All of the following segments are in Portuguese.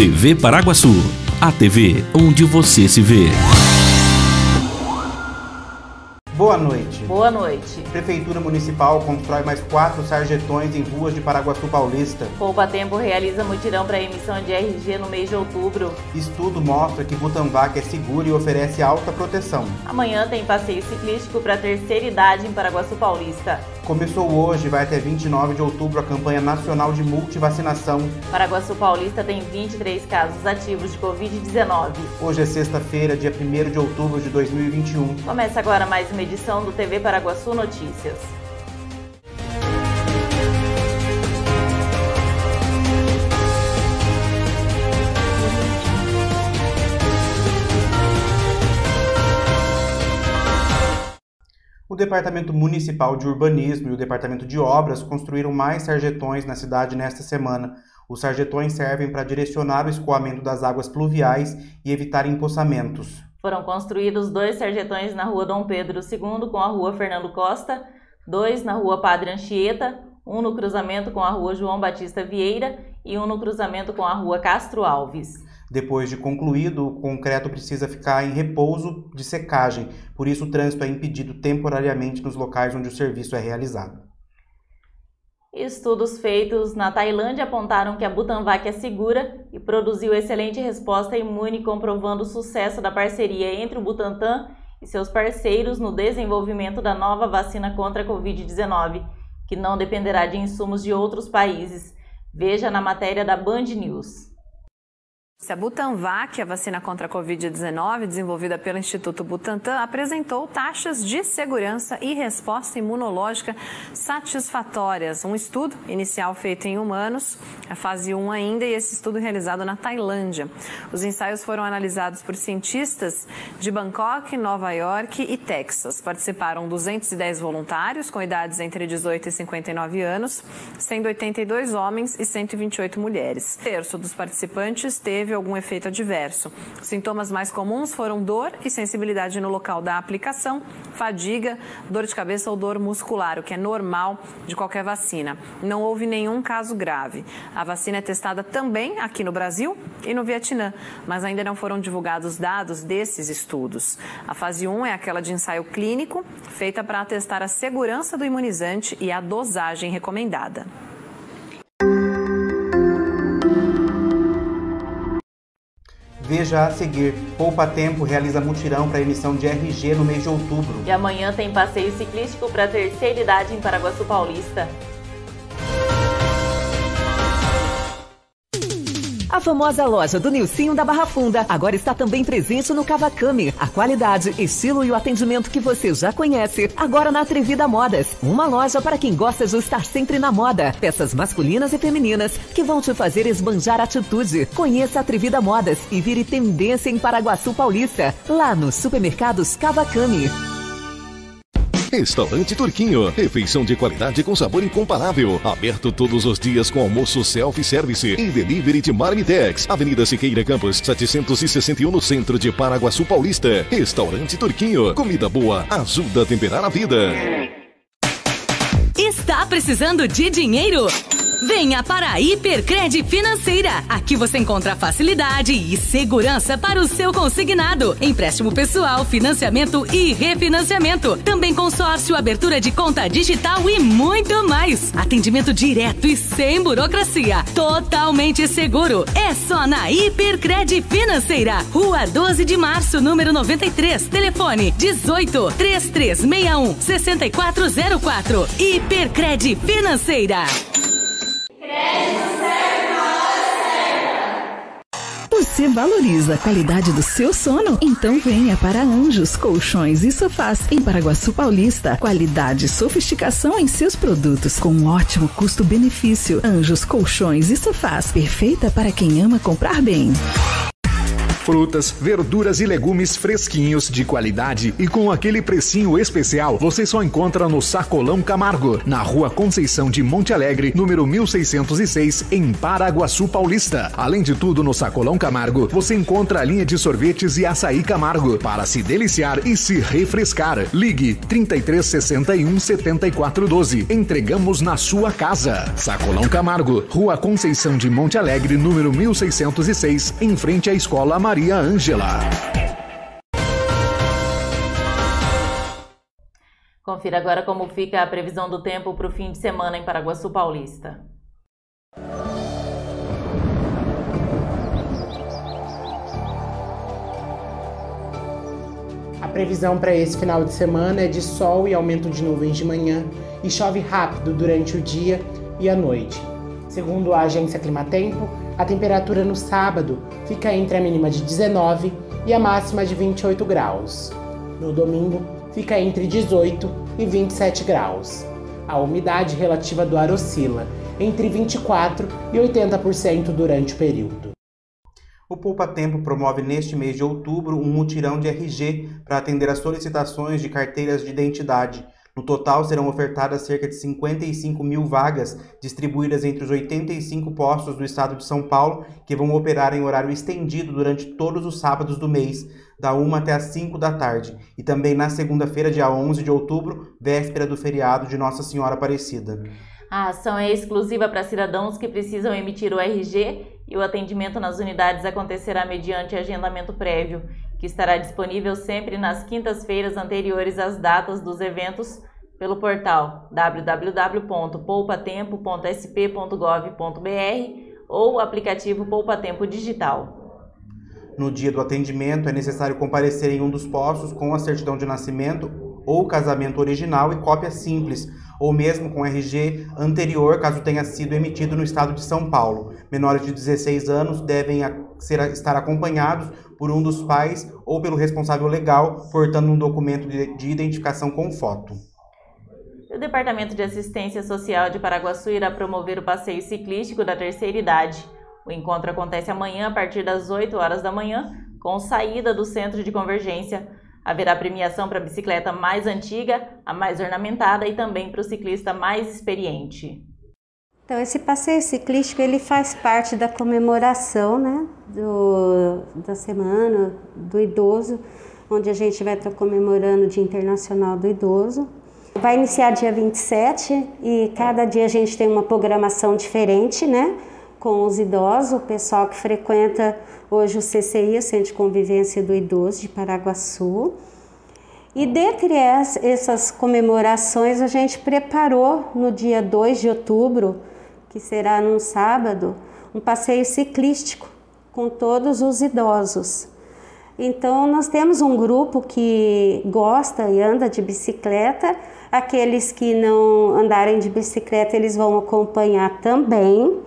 TV Paraguaçu, a TV onde você se vê. Boa noite. Boa noite. Prefeitura Municipal constrói mais quatro sarjetões em ruas de Paraguaçu Paulista. Poupa Tempo realiza mutirão para emissão de RG no mês de outubro. Estudo mostra que Butanvac é seguro e oferece alta proteção. Amanhã tem passeio ciclístico para terceira idade em Paraguaçu Paulista. Começou hoje vai até 29 de outubro a campanha nacional de multivacinação. Paraguaçu Paulista tem 23 casos ativos de Covid-19. Hoje é sexta-feira, dia 1 de outubro de 2021. Começa agora mais uma edição do TV Paraguaçu Notícias. Departamento Municipal de Urbanismo e o Departamento de Obras construíram mais sarjetões na cidade nesta semana. Os sarjetões servem para direcionar o escoamento das águas pluviais e evitar empoçamentos. Foram construídos dois sarjetões na rua Dom Pedro II com a rua Fernando Costa, dois na rua Padre Anchieta, um no cruzamento com a rua João Batista Vieira e um no cruzamento com a rua Castro Alves. Depois de concluído, o concreto precisa ficar em repouso de secagem, por isso o trânsito é impedido temporariamente nos locais onde o serviço é realizado. Estudos feitos na Tailândia apontaram que a Butanvac é segura e produziu excelente resposta imune, comprovando o sucesso da parceria entre o Butantan e seus parceiros no desenvolvimento da nova vacina contra a Covid-19, que não dependerá de insumos de outros países. Veja na matéria da Band News. A Butanvac, a vacina contra a Covid-19, desenvolvida pelo Instituto Butantan, apresentou taxas de segurança e resposta imunológica satisfatórias. Um estudo inicial feito em humanos, a fase 1 ainda, e esse estudo realizado na Tailândia. Os ensaios foram analisados por cientistas de Bangkok, Nova York e Texas. Participaram 210 voluntários com idades entre 18 e 59 anos, sendo 82 homens e 128 mulheres. Um terço dos participantes teve algum efeito adverso. Sintomas mais comuns foram dor e sensibilidade no local da aplicação, fadiga, dor de cabeça ou dor muscular, o que é normal de qualquer vacina. Não houve nenhum caso grave. A vacina é testada também aqui no Brasil e no Vietnã, mas ainda não foram divulgados dados desses estudos. A fase 1 é aquela de ensaio clínico, feita para atestar a segurança do imunizante e a dosagem recomendada. Veja a seguir: Poupa Tempo realiza mutirão para emissão de RG no mês de outubro. E amanhã tem passeio ciclístico para terceira idade em Paraguaçu Paulista. A famosa loja do Nilcinho da Barra Funda agora está também presente no Cavacame. A qualidade, estilo e o atendimento que você já conhece, agora na Atrevida Modas. Uma loja para quem gosta de estar sempre na moda. Peças masculinas e femininas que vão te fazer esbanjar atitude. Conheça a Atrevida Modas e vire tendência em Paraguaçu Paulista, lá nos supermercados Cavacame. Restaurante Turquinho. Refeição de qualidade com sabor incomparável. Aberto todos os dias com almoço self-service e delivery de Marmitex. Avenida Siqueira Campos, 761 no centro de Paraguaçu Paulista. Restaurante Turquinho. Comida boa ajuda a temperar a vida. Está precisando de dinheiro? Venha para a Hipercred Financeira. Aqui você encontra facilidade e segurança para o seu consignado. Empréstimo pessoal, financiamento e refinanciamento. Também consórcio, abertura de conta digital e muito mais. Atendimento direto e sem burocracia. Totalmente seguro. É só na Hipercred Financeira. Rua 12 de Março, número 93. Telefone 18 3361 6404. Hipercred Financeira. Você valoriza a qualidade do seu sono? Então venha para Anjos Colchões e Sofás em Paraguaçu Paulista. Qualidade e sofisticação em seus produtos com um ótimo custo-benefício. Anjos Colchões e Sofás, perfeita para quem ama comprar bem. Frutas, verduras e legumes fresquinhos, de qualidade e com aquele precinho especial, você só encontra no Sacolão Camargo, na rua Conceição de Monte Alegre, número 1606, em Paraguaçu Paulista. Além de tudo, no Sacolão Camargo, você encontra a linha de sorvetes e açaí Camargo para se deliciar e se refrescar. Ligue 3361 7412. Entregamos na sua casa. Sacolão Camargo, Rua Conceição de Monte Alegre, número 1606, em frente à Escola Maria Ângela. Confira agora como fica a previsão do tempo para o fim de semana em Paraguaçu Paulista. A previsão para esse final de semana é de sol e aumento de nuvens de manhã e chove rápido durante o dia e a noite. Segundo a agência Climatempo, a temperatura no sábado fica entre a mínima de 19 e a máxima de 28 graus. No domingo, fica entre 18 e 27 graus. A umidade relativa do ar oscila entre 24 e 80% durante o período. O Poupa Tempo promove neste mês de outubro um mutirão de RG para atender às solicitações de carteiras de identidade. No total, serão ofertadas cerca de 55 mil vagas, distribuídas entre os 85 postos do estado de São Paulo, que vão operar em horário estendido durante todos os sábados do mês, da 1 até as 5 da tarde, e também na segunda-feira, dia 11 de outubro, véspera do feriado de Nossa Senhora Aparecida. A ação é exclusiva para cidadãos que precisam emitir o RG e o atendimento nas unidades acontecerá mediante agendamento prévio, que estará disponível sempre nas quintas-feiras anteriores às datas dos eventos pelo portal www.poupatempo.sp.gov.br ou aplicativo Poupa Tempo Digital. No dia do atendimento, é necessário comparecer em um dos postos com a certidão de nascimento ou casamento original e cópia simples, ou mesmo com RG anterior, caso tenha sido emitido no estado de São Paulo. Menores de 16 anos devem ser, estar acompanhados por um dos pais ou pelo responsável legal, portando um documento de, de identificação com foto. O Departamento de Assistência Social de Paraguaçu irá promover o passeio ciclístico da terceira idade. O encontro acontece amanhã a partir das 8 horas da manhã, com saída do centro de convergência. Haverá premiação para a bicicleta mais antiga, a mais ornamentada e também para o ciclista mais experiente. Então esse passeio ciclístico ele faz parte da comemoração, né, do, da semana do idoso, onde a gente vai estar comemorando o Dia Internacional do Idoso. Vai iniciar dia 27 e cada dia a gente tem uma programação diferente, né? Com os idosos, o pessoal que frequenta hoje o CCI, o Centro de Convivência do Idoso de Paraguaçu. E dentre essas comemorações, a gente preparou no dia 2 de outubro, que será num sábado, um passeio ciclístico com todos os idosos. Então, nós temos um grupo que gosta e anda de bicicleta, Aqueles que não andarem de bicicleta, eles vão acompanhar também.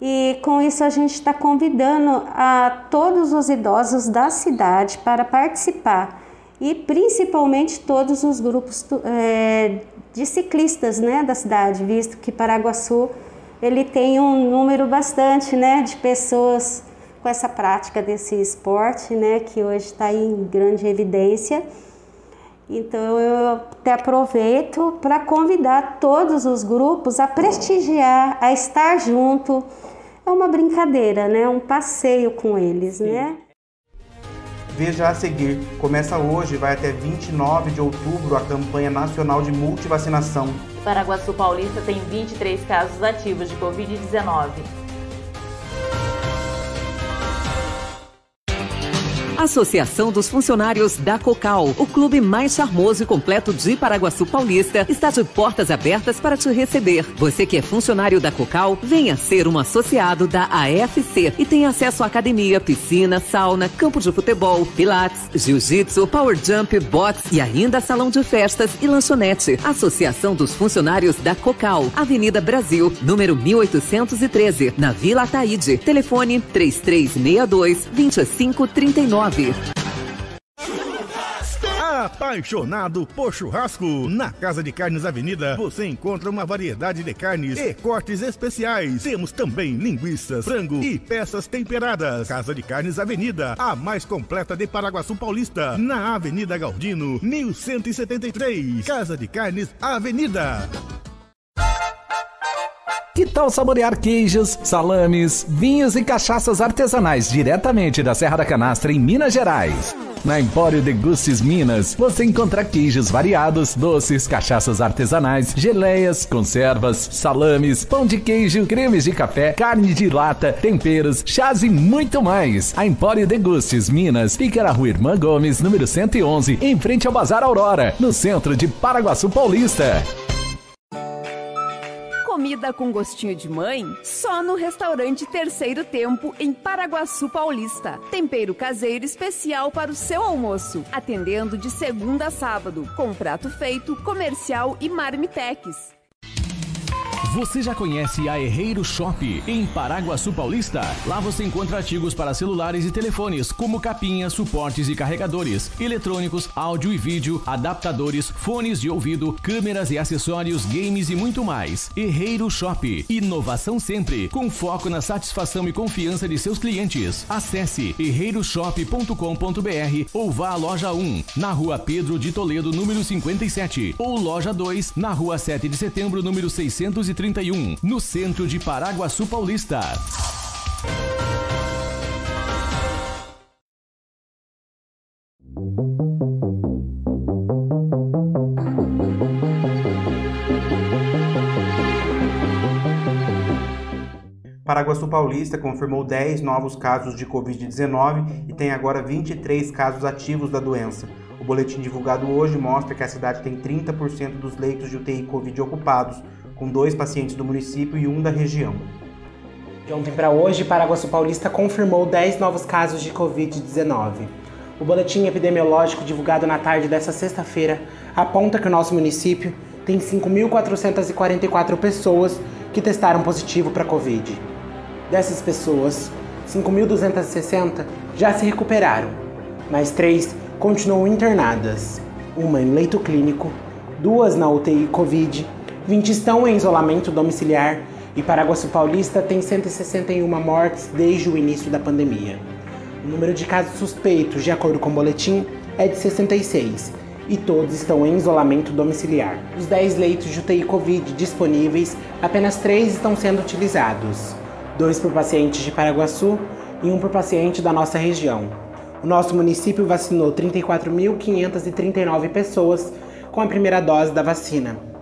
E com isso a gente está convidando a todos os idosos da cidade para participar e principalmente todos os grupos é, de ciclistas né, da cidade, visto que Paraguaçu ele tem um número bastante né, de pessoas com essa prática desse esporte, né, que hoje está em grande evidência. Então eu até aproveito para convidar todos os grupos a prestigiar, a estar junto. É uma brincadeira, né? Um passeio com eles, Sim. né? Veja a seguir. Começa hoje e vai até 29 de outubro a campanha nacional de multivacinação. Paraguaçu Paulista tem 23 casos ativos de Covid-19. Associação dos Funcionários da Cocal, o clube mais charmoso e completo de Paraguaçu Paulista, está de portas abertas para te receber. Você que é funcionário da Cocal, venha ser um associado da AFC e tem acesso à academia, piscina, sauna, campo de futebol, pilates, jiu-jitsu, power jump, box e ainda salão de festas e lanchonete. Associação dos Funcionários da Cocal, Avenida Brasil, número 1813, na Vila Ataíde. Telefone 3362 2539. Apaixonado por churrasco? Na Casa de Carnes Avenida você encontra uma variedade de carnes e cortes especiais. Temos também linguiças, frango e peças temperadas. Casa de Carnes Avenida, a mais completa de Paraguaçu Paulista, na Avenida Galdino, 1173. Casa de Carnes Avenida. Tal saborear queijos, salames, vinhos e cachaças artesanais diretamente da Serra da Canastra em Minas Gerais? Na Empório Degustes Minas, você encontra queijos variados, doces, cachaças artesanais, geleias, conservas, salames, pão de queijo, cremes de café, carne de lata, temperos, chás e muito mais. A Empório Degustes Minas fica na rua Irmã Gomes, número 111, em frente ao Bazar Aurora, no centro de Paraguaçu Paulista com gostinho de mãe? Só no restaurante Terceiro Tempo, em Paraguaçu Paulista. Tempero caseiro especial para o seu almoço. Atendendo de segunda a sábado, com prato feito, comercial e marmitex. Você já conhece a Herreiro Shop em Paraguaçu Paulista? Lá você encontra artigos para celulares e telefones, como capinhas, suportes e carregadores, eletrônicos, áudio e vídeo, adaptadores, fones de ouvido, câmeras e acessórios, games e muito mais. Herreiro Shop. Inovação sempre, com foco na satisfação e confiança de seus clientes. Acesse herreiroshop.com.br ou vá à loja 1, na rua Pedro de Toledo, número 57, ou loja 2, na rua 7 de setembro, número 630 31, no centro de Paraguaçu Paulista. Paraguaçu Paulista confirmou 10 novos casos de Covid-19 e tem agora 23 casos ativos da doença. O boletim divulgado hoje mostra que a cidade tem 30% dos leitos de UTI Covid ocupados, com dois pacientes do município e um da região. De ontem para hoje, Paraguaçu Paulista confirmou 10 novos casos de Covid-19. O boletim epidemiológico divulgado na tarde desta sexta-feira aponta que o nosso município tem 5.444 pessoas que testaram positivo para Covid. Dessas pessoas, 5.260 já se recuperaram, mas três continuam internadas, uma em leito clínico, duas na UTI Covid 20 estão em isolamento domiciliar e Paraguaçu Paulista tem 161 mortes desde o início da pandemia. O número de casos suspeitos, de acordo com o boletim, é de 66 e todos estão em isolamento domiciliar. Dos 10 leitos de UTI Covid disponíveis, apenas 3 estão sendo utilizados: dois por pacientes de Paraguaçu e um por paciente da nossa região. O nosso município vacinou 34.539 pessoas com a primeira dose da vacina.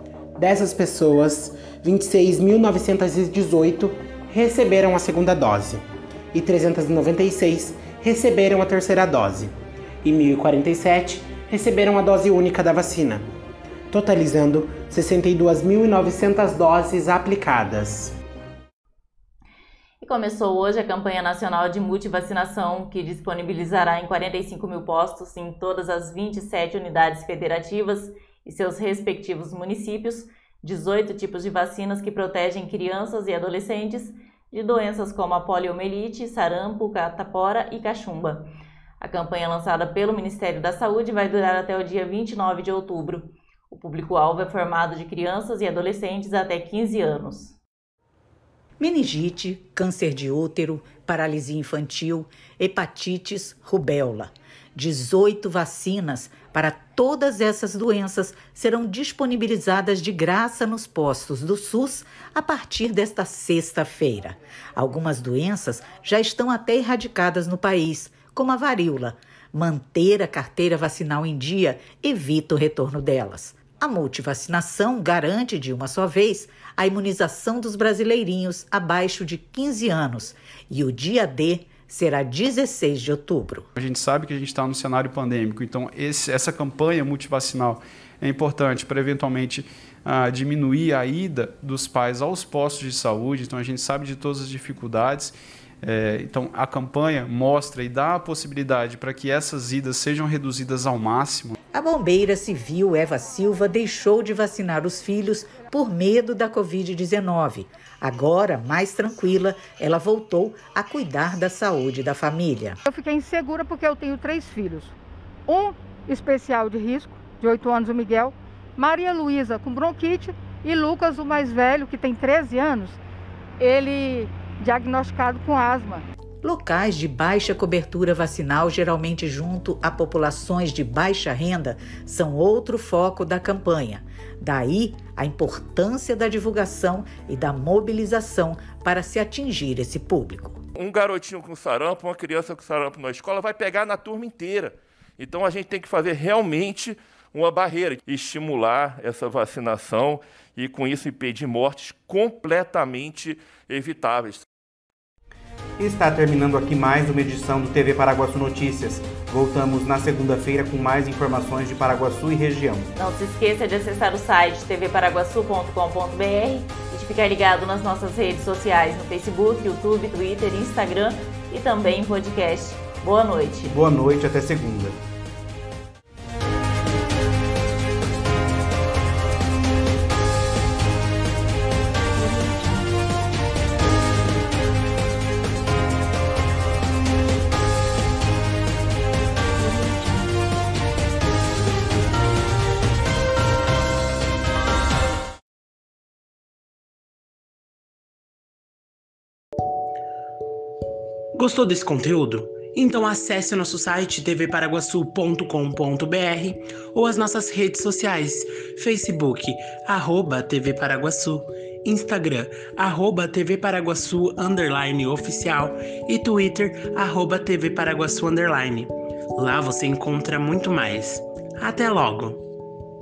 Dessas pessoas, 26.918 receberam a segunda dose e 396 receberam a terceira dose e 1.047 receberam a dose única da vacina, totalizando 62.900 doses aplicadas. E começou hoje a campanha nacional de multivacinação, que disponibilizará em 45 mil postos em todas as 27 unidades federativas e seus respectivos municípios 18 tipos de vacinas que protegem crianças e adolescentes de doenças como a poliomielite, sarampo, catapora e cachumba. A campanha lançada pelo Ministério da Saúde vai durar até o dia 29 de outubro. O público-alvo é formado de crianças e adolescentes até 15 anos. Meningite, câncer de útero, paralisia infantil, hepatites, rubéola. 18 vacinas para todas essas doenças serão disponibilizadas de graça nos postos do SUS a partir desta sexta-feira. Algumas doenças já estão até erradicadas no país, como a varíola. Manter a carteira vacinal em dia evita o retorno delas. A multivacinação garante, de uma só vez, a imunização dos brasileirinhos abaixo de 15 anos e o dia D será 16 de outubro. A gente sabe que a gente está no cenário pandêmico, então esse, essa campanha multivacinal é importante para eventualmente uh, diminuir a ida dos pais aos postos de saúde. Então a gente sabe de todas as dificuldades. É, então a campanha mostra e dá a possibilidade para que essas idas sejam reduzidas ao máximo. A bombeira civil Eva Silva deixou de vacinar os filhos por medo da Covid-19. Agora, mais tranquila, ela voltou a cuidar da saúde da família. Eu fiquei insegura porque eu tenho três filhos. Um especial de risco, de 8 anos, o Miguel, Maria Luísa com bronquite e Lucas, o mais velho, que tem 13 anos, ele diagnosticado com asma. Locais de baixa cobertura vacinal, geralmente junto a populações de baixa renda, são outro foco da campanha. Daí a importância da divulgação e da mobilização para se atingir esse público. Um garotinho com sarampo, uma criança com sarampo na escola vai pegar na turma inteira. Então a gente tem que fazer realmente uma barreira, estimular essa vacinação e com isso impedir mortes completamente evitáveis. Está terminando aqui mais uma edição do TV Paraguaçu Notícias. Voltamos na segunda-feira com mais informações de Paraguaçu e região. Não se esqueça de acessar o site tvparaguaçu.com.br e de ficar ligado nas nossas redes sociais no Facebook, YouTube, Twitter, Instagram e também em podcast. Boa noite. Boa noite, até segunda. Gostou desse conteúdo? Então acesse nosso site tvparaguaçu.com.br ou as nossas redes sociais, Facebook, arroba TV Paraguaçu, Instagram, arroba TV Paraguaçu, underline oficial e Twitter, arroba TV Paraguaçu, underline. Lá você encontra muito mais. Até logo!